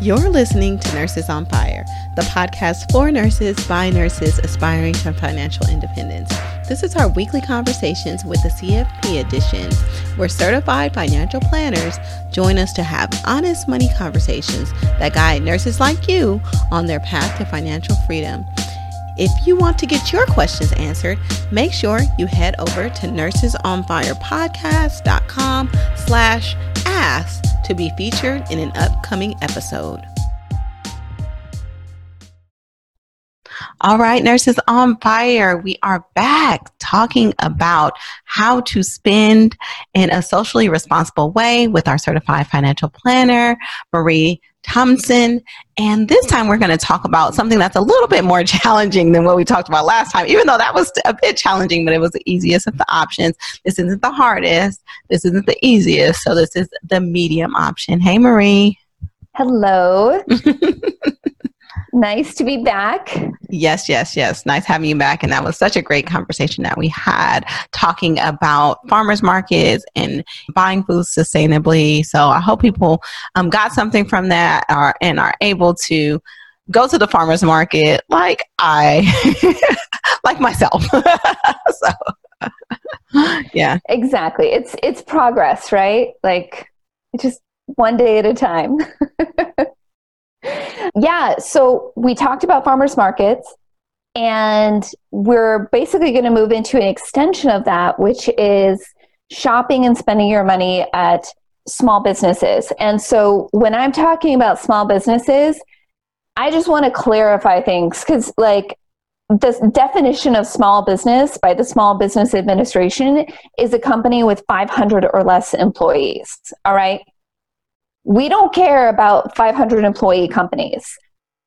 You're listening to Nurses on Fire, the podcast for nurses by nurses aspiring to financial independence. This is our weekly conversations with the CFP editions, where certified financial planners join us to have honest money conversations that guide nurses like you on their path to financial freedom. If you want to get your questions answered, make sure you head over to nursesonfirepodcast.com slash ask to be featured in an upcoming episode. All right, Nurses on Fire, we are back talking about how to spend in a socially responsible way with our certified financial planner, Marie Thomasson. And this time we're going to talk about something that's a little bit more challenging than what we talked about last time, even though that was a bit challenging, but it was the easiest of the options. This isn't the hardest. This isn't the easiest. So this is the medium option. Hey, Marie. Hello. nice to be back. Yes, yes, yes. Nice having you back. And that was such a great conversation that we had talking about farmers markets and buying food sustainably. So I hope people um, got something from that are, and are able to go to the farmers market like I, like myself. so yeah. Exactly. It's, it's progress, right? Like just one day at a time. Yeah, so we talked about farmers markets, and we're basically going to move into an extension of that, which is shopping and spending your money at small businesses. And so when I'm talking about small businesses, I just want to clarify things because, like, the definition of small business by the Small Business Administration is a company with 500 or less employees. All right we don't care about 500 employee companies.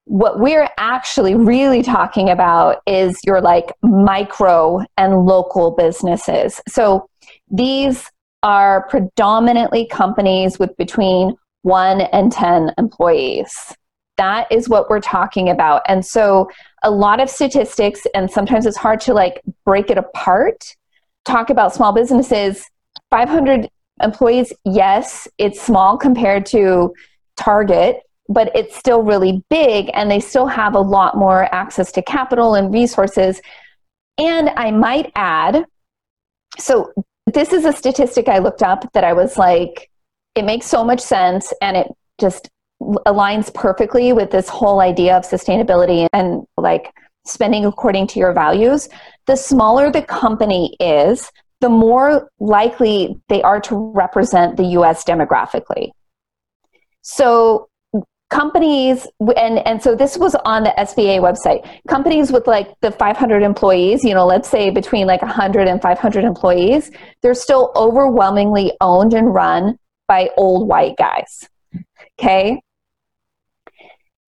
What we're actually really talking about is your like micro and local businesses. So these are predominantly companies with between one and 10 employees. That is what we're talking about. And so a lot of statistics, and sometimes it's hard to like break it apart, talk about small businesses. 500 employees, yes, it's small compared to Target, but it's still really big and they still have a lot more access to capital and resources. And I might add, so this is a statistic I looked up that I was like, it makes so much sense and it just aligns perfectly with this whole idea of sustainability and like spending according to your values. The smaller the company is, the more likely they are to represent the US demographically. So companies and and so this was on the SBA website. Companies with like the 500 employees, you know, let's say between like 100 and 500 employees, they're still overwhelmingly owned and run by old white guys. Okay?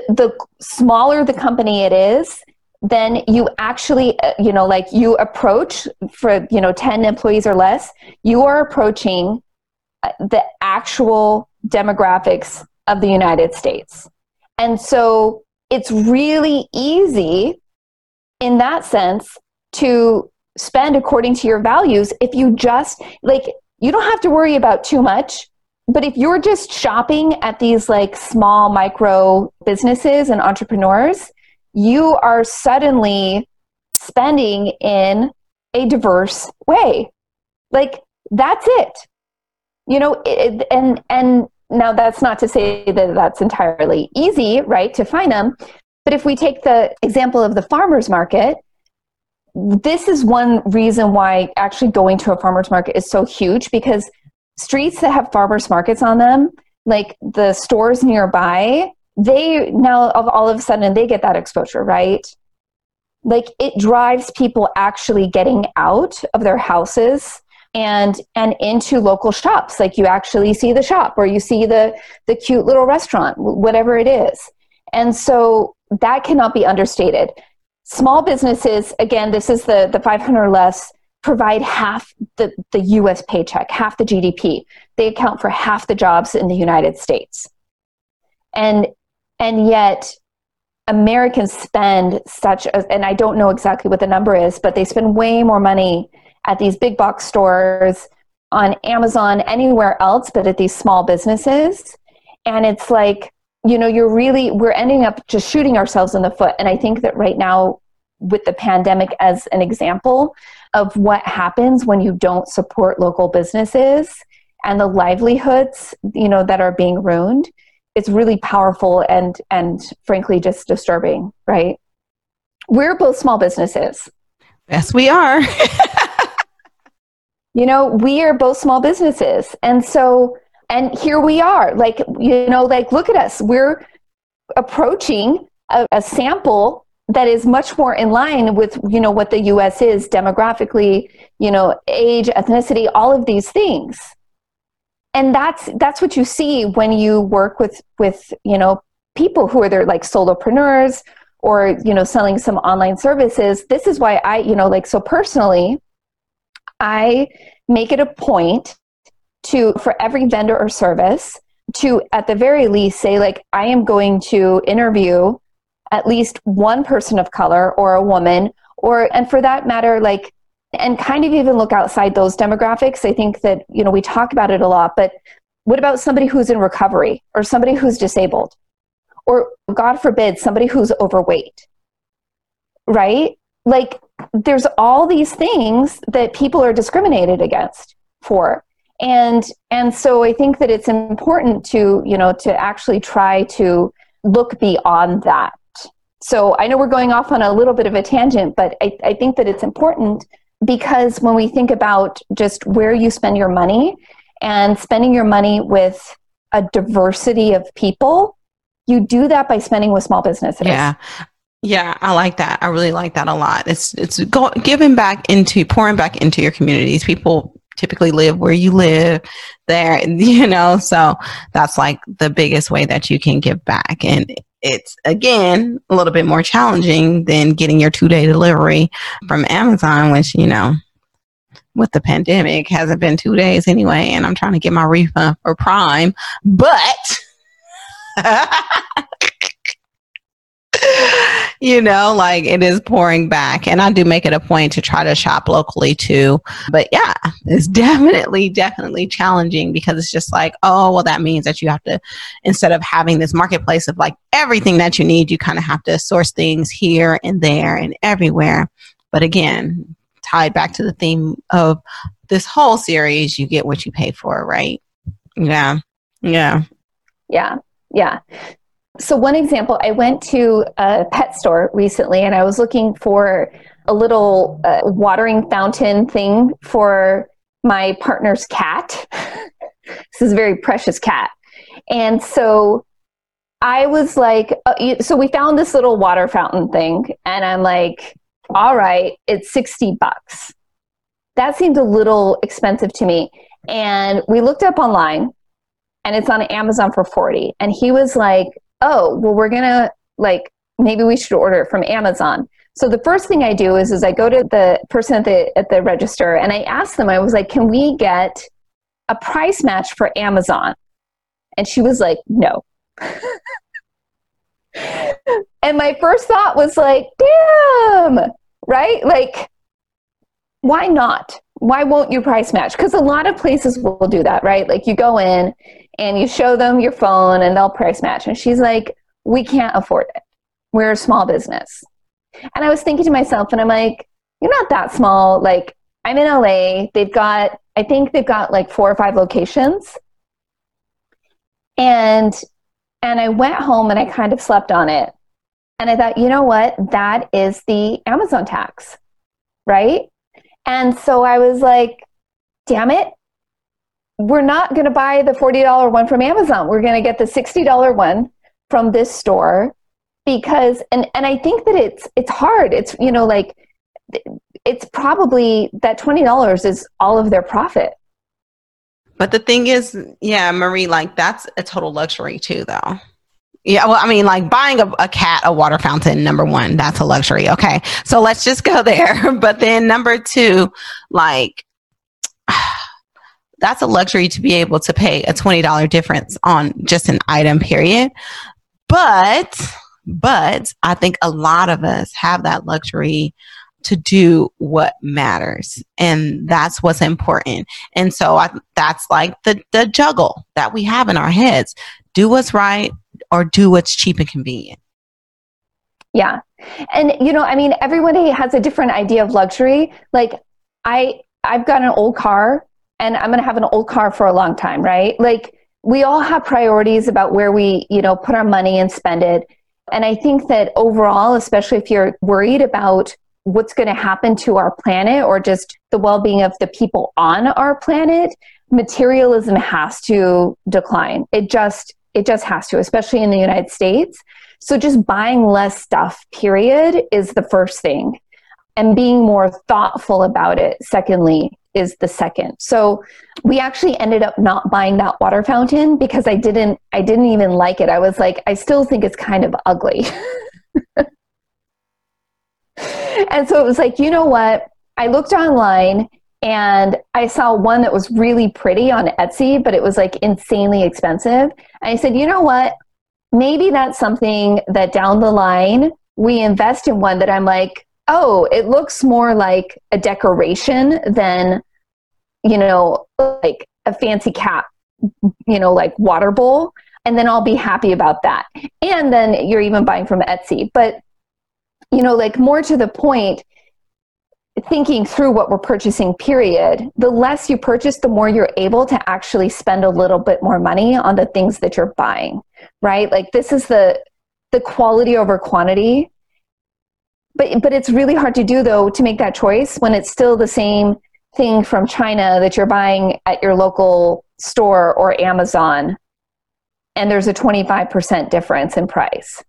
The smaller the company it is, then you actually uh, you know like you approach for you know 10 employees or less you are approaching uh, the actual demographics of the united states. And so it's really easy in that sense to spend according to your values if you just like you don't have to worry about too much but if you're just shopping at these like small micro businesses and entrepreneurs you are suddenly spending in a diverse way. Like that's it. You know, it, and and now that's not to say that that's entirely easy, right, to find them. But if we take the example of the farmers market, this is one reason why actually going to a farmers market is so huge because streets that have farmers markets on them, like the stores nearby, they now of all of a sudden they get that exposure, right? Like it drives people actually getting out of their houses and and into local shops. Like you actually see the shop or you see the the cute little restaurant whatever it is. And so that cannot be understated. Small businesses again this is the the 500 or less provide half the the US paycheck half the GDP they account for half the jobs in the United States. And and yet Americans spend such a, and I don't know exactly what the number is, but they spend way more money at these big box stores, on Amazon, anywhere else, but at these small businesses. And it's like you know, you're really, we're ending up just shooting ourselves in the foot. And I think that right now, with the pandemic as an example of what happens when you don't support local businesses and the livelihoods, you know, that are being ruined, it's really powerful and and frankly just disturbing, right? We're both small businesses. Yes, we are. you know, we are both small businesses. And so and here we are like you know like look at us we're approaching a, a, sample that is much more in line with you know what the us is demographically you know age ethnicity all of these things and that's that's what you see when you work with with you know people who are there like solopreneurs or you know selling some online services. This is why i you know like so personally i make it a point to for every vendor or service to at the very least say like i am going to interview at least one person of color or a woman or and for that matter like and kind of even look outside those demographics. I think that you know we talk about it a lot but what about somebody who's in recovery or somebody who's disabled? Or god forbid somebody who's overweight right? Like there's all these things that people are discriminated against for. And and so i think that it's important to you know to actually try to look beyond that. So i know we're going off on a little bit of a tangent but i, I think that it's important because when we think about just where you spend your money and spending your money with a diversity of people you do that by spending with small businesses yeah yeah, I like that. I really like that a lot. It's it's go, giving back into pouring back into your communities. People typically live where you live there you know so that's like the biggest way that you can give back and it's again a little bit more challenging than getting your two day delivery from amazon which you know with the pandemic hasn't been two days anyway and i'm trying to get my refund for prime but you know, like it is pouring back. And I do make it a point to try to shop locally too. But yeah, it's definitely, definitely challenging because it's just like, oh, well, that means that you have to, instead of having this marketplace of like everything that you need, you kind of have to source things here and there and everywhere. But again, tied back to the theme of this whole series, you get what you pay for, right? Yeah. Yeah. Yeah. Yeah. So, one example, I went to a pet store recently and I was looking for a little uh, watering fountain thing for my partner's cat. this is a very precious cat. And so I was like, uh, so we found this little water fountain thing, and I'm like, all right, it's 60 bucks. That seemed a little expensive to me. And we looked up online and it's on Amazon for 40. And he was like, oh, well, we're going to like, maybe we should order it from Amazon. So the first thing I do is, is I go to the person at the, at the register and I ask them, I was like, can we get a price match for Amazon? And she was like, no. and my first thought was like, damn, right? Like, why not? Why won't you price match? Because a lot of places will do that, right? Like you go in and you show them your phone and they'll price match. And she's like, we can't afford it. We're a small business. And I was thinking to myself, and I'm like, you're not that small. Like, I'm in LA. They've got, I think they've got like four or five locations. And and I went home and I kind of slept on it. And I thought, you know what? That is the Amazon tax. Right? And so I was like, damn it, we're not going to buy the $40 one from Amazon. We're going to get the $60 one from this store because and and I think that it's it's hard. It's you know like it's probably that $20 is all of their profit. But the thing is, yeah, Marie, like that's a total luxury too though. Yeah, well, I mean, like buying a, a, cat a water fountain, number one, that's a luxury. Okay. So let's just go there. But then number two, like that's a luxury to be able to pay a $20 difference on just an item, period. But, but I think a lot of us have that luxury to do what matters and that's what's important and so I, that's like the the juggle that we have in our heads do what's right or do what's cheap and convenient. Yeah. And you know, I mean, everybody has a different idea of luxury. Like I I've got an old car and I'm going to have an old car for a long time, right? Like we all have priorities about where we, you know, put our money and spend it. And I think that overall, especially if you're worried about what's going to happen to our planet or just the well-being of the people on our planet, materialism has to decline. It just it just has to, especially in the United States. So just buying less stuff, period, is the first thing. And being more thoughtful about it, secondly, is the second. So we actually ended up not buying that water fountain because I didn't I didn't even like it. I was like, I still think it's kind of ugly. and so it was like, you know what? I looked online and I saw one that was really pretty on Etsy, but it was like insanely expensive. And I said, you know what? maybe that's something that down the line we invest in one that I'm like, oh, it looks more like a decoration than, you know, like a fancy cap, you know, like water bowl. And then I'll be happy about that. And then you're even buying from Etsy. But, you know, like more to the point, thinking through what we're purchasing period the less you purchase the more you're able to actually spend a little bit more money on the things that you're buying right? Like this is the the quality over quantity. But but it's really hard to do though to make that choice when it's still the same thing from china that you're buying at your local store or amazon and there's a 25% difference in price.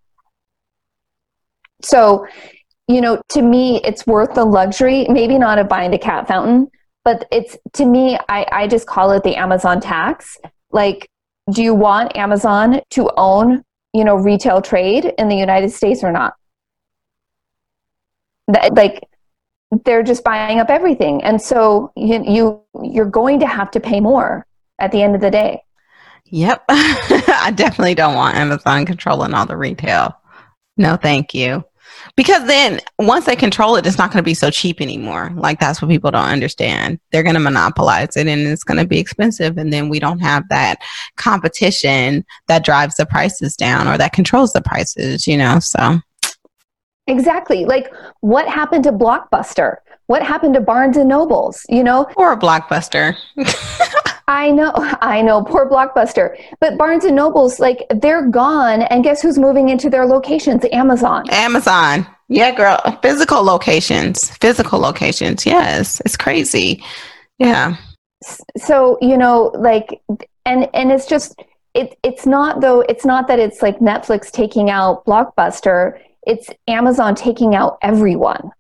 So you know, to me, it's worth the luxury, maybe not of buying a cat fountain, but it's to me, I, I just call it the Amazon tax. Like, do you want Amazon to own, you know, retail trade in the United States or not? That, like, they're just buying up everything. And so you, you you're going to have to pay more at the end of the day. Yep. I definitely don't want Amazon controlling all the retail. No, thank you because then once they control it, it's not going to be so cheap anymore. Like that's what people don't understand. They're going to monopolize it and it's going to be expensive. And then we don't have that competition that drives the prices down or that controls the prices, you know? So. Exactly. Like what happened to Blockbuster? What happened to Barnes and Nobles? You know? Or a Blockbuster. I know, I know, poor Blockbuster. But Barnes and Nobles, like they're gone, and guess who's moving into their locations? Amazon. Amazon. Yeah, girl. Physical locations. Physical locations. Yes, it's crazy. Yeah. So you know, like, and and it's just it. It's not though. It's not that it's like Netflix taking out Blockbuster. It's Amazon taking out everyone.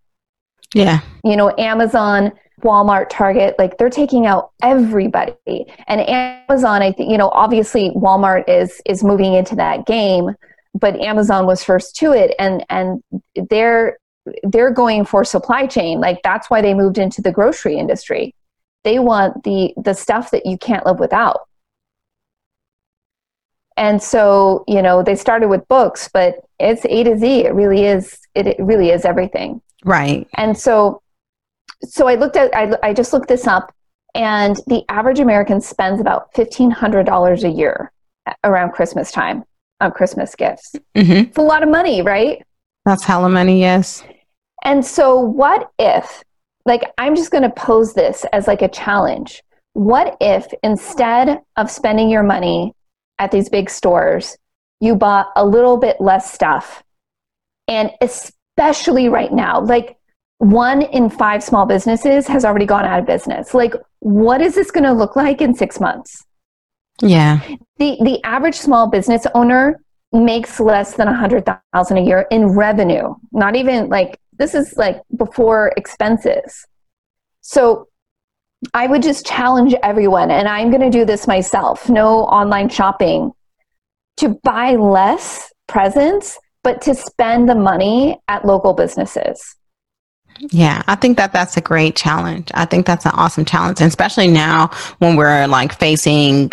Yeah. You know, Amazon Walmart, Target, like they're taking out everybody. And Amazon, I think, you know, obviously Walmart is is moving into that game, but Amazon was first to it and and they're they're going for supply chain. Like that's why they moved into the grocery industry. They want the the stuff that you can't live without. And so, you know, they started with books, but it's A to Z. It really is it, it really is everything. Right. And so so I looked at, I, I just looked this up, and the average American spends about $1,500 a year around Christmas time on Christmas gifts. Mm-hmm. It's a lot of money, right? That's hella money, yes. And so, what if, like, I'm just going to pose this as like a challenge. What if instead of spending your money at these big stores, you bought a little bit less stuff? And especially right now, like, one in five small businesses has already gone out of business. Like, what is this going to look like in six months? Yeah. The the average small business owner makes less than a hundred thousand a year in revenue. Not even like this is like before expenses. So I would just challenge everyone, and I'm going to do this myself. No online shopping. To buy less presents, but to spend the money at local businesses. Yeah, I think that that's a great challenge. I think that's an awesome challenge, and especially now when we're like facing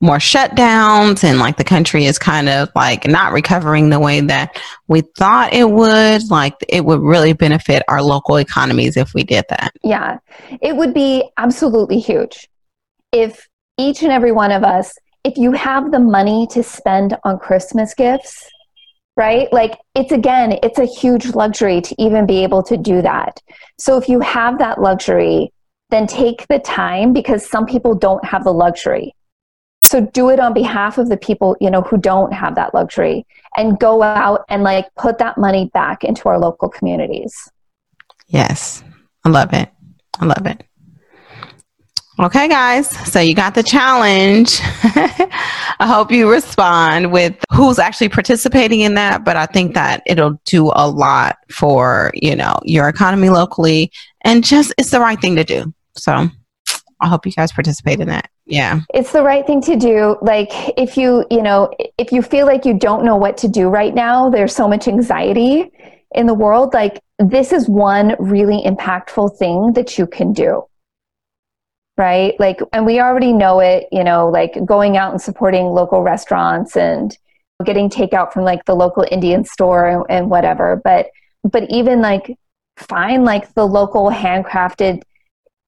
more shutdowns and like the country is kind of like not recovering the way that we thought it would. Like it would really benefit our local economies if we did that. Yeah, it would be absolutely huge if each and every one of us if you have the money to spend on Christmas gifts, right? Like it's again, it's a huge luxury to even be able to do that. So if you have that luxury, then take the time because some people don't have the luxury. So do it on behalf of the people, you know, who don't have that luxury and go out and like put that money back into our local communities. Yes. I love it. I love it. Okay, guys. So you got the challenge. I hope you respond with who's actually participating in that. But I think that it'll do a lot for, you know, your economy locally and just it's the right thing to do. So I hope you guys participate in that. Yeah. It's the right thing to do. Like if you, you know, if you feel like you don't know what to do right now, there's so much anxiety in the world. Like this is one really impactful thing that you can do right? Like, and we already know it, you know, like going out and supporting local restaurants and getting takeout from like the local Indian store and, and whatever. But, but even like find like the local handcrafted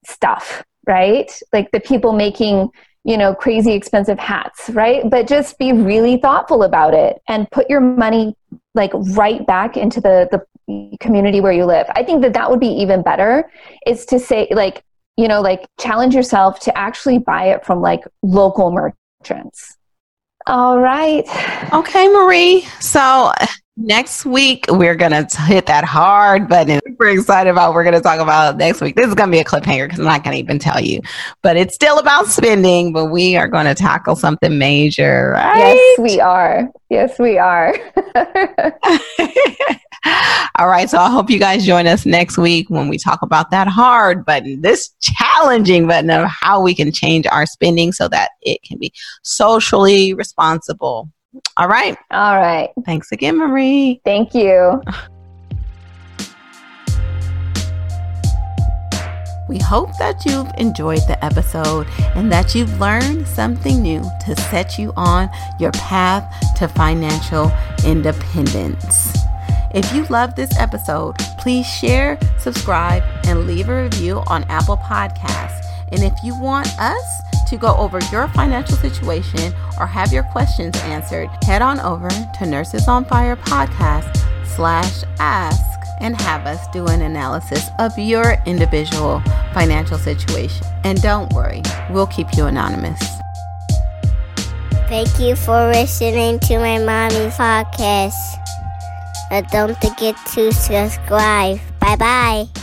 stuff, right? Like the people making, you know, crazy expensive hats, right? But just be really thoughtful about it and put your money like right back into the, the community where you live. I think that that would be even better is to say like you know, like challenge yourself to actually buy it from like local merchants. All right. Okay, Marie. So next week we're gonna hit that hard button. We're excited about what we're gonna talk about next week. This is gonna be a cliffhanger because I'm not gonna even tell you, but it's still about spending. But we are going to tackle something major, right? Yes, we are. Yes, we are. All right. So I hope you guys join us next week when we talk about that hard button, this challenging button of how we can change our spending so that it can be socially responsible. All right. All right. Thanks again, Marie. Thank you. We hope that you've enjoyed the episode and that you've learned something new to set you on your path to financial independence. If you love this episode, please share, subscribe, and leave a review on Apple Podcasts. And if you want us to go over your financial situation or have your questions answered, head on over to Nurses on Fire podcast slash ask and have us do an analysis of your individual financial situation. And don't worry, we'll keep you anonymous. Thank you for listening to my mommy's podcast. And don't forget to subscribe. Bye bye.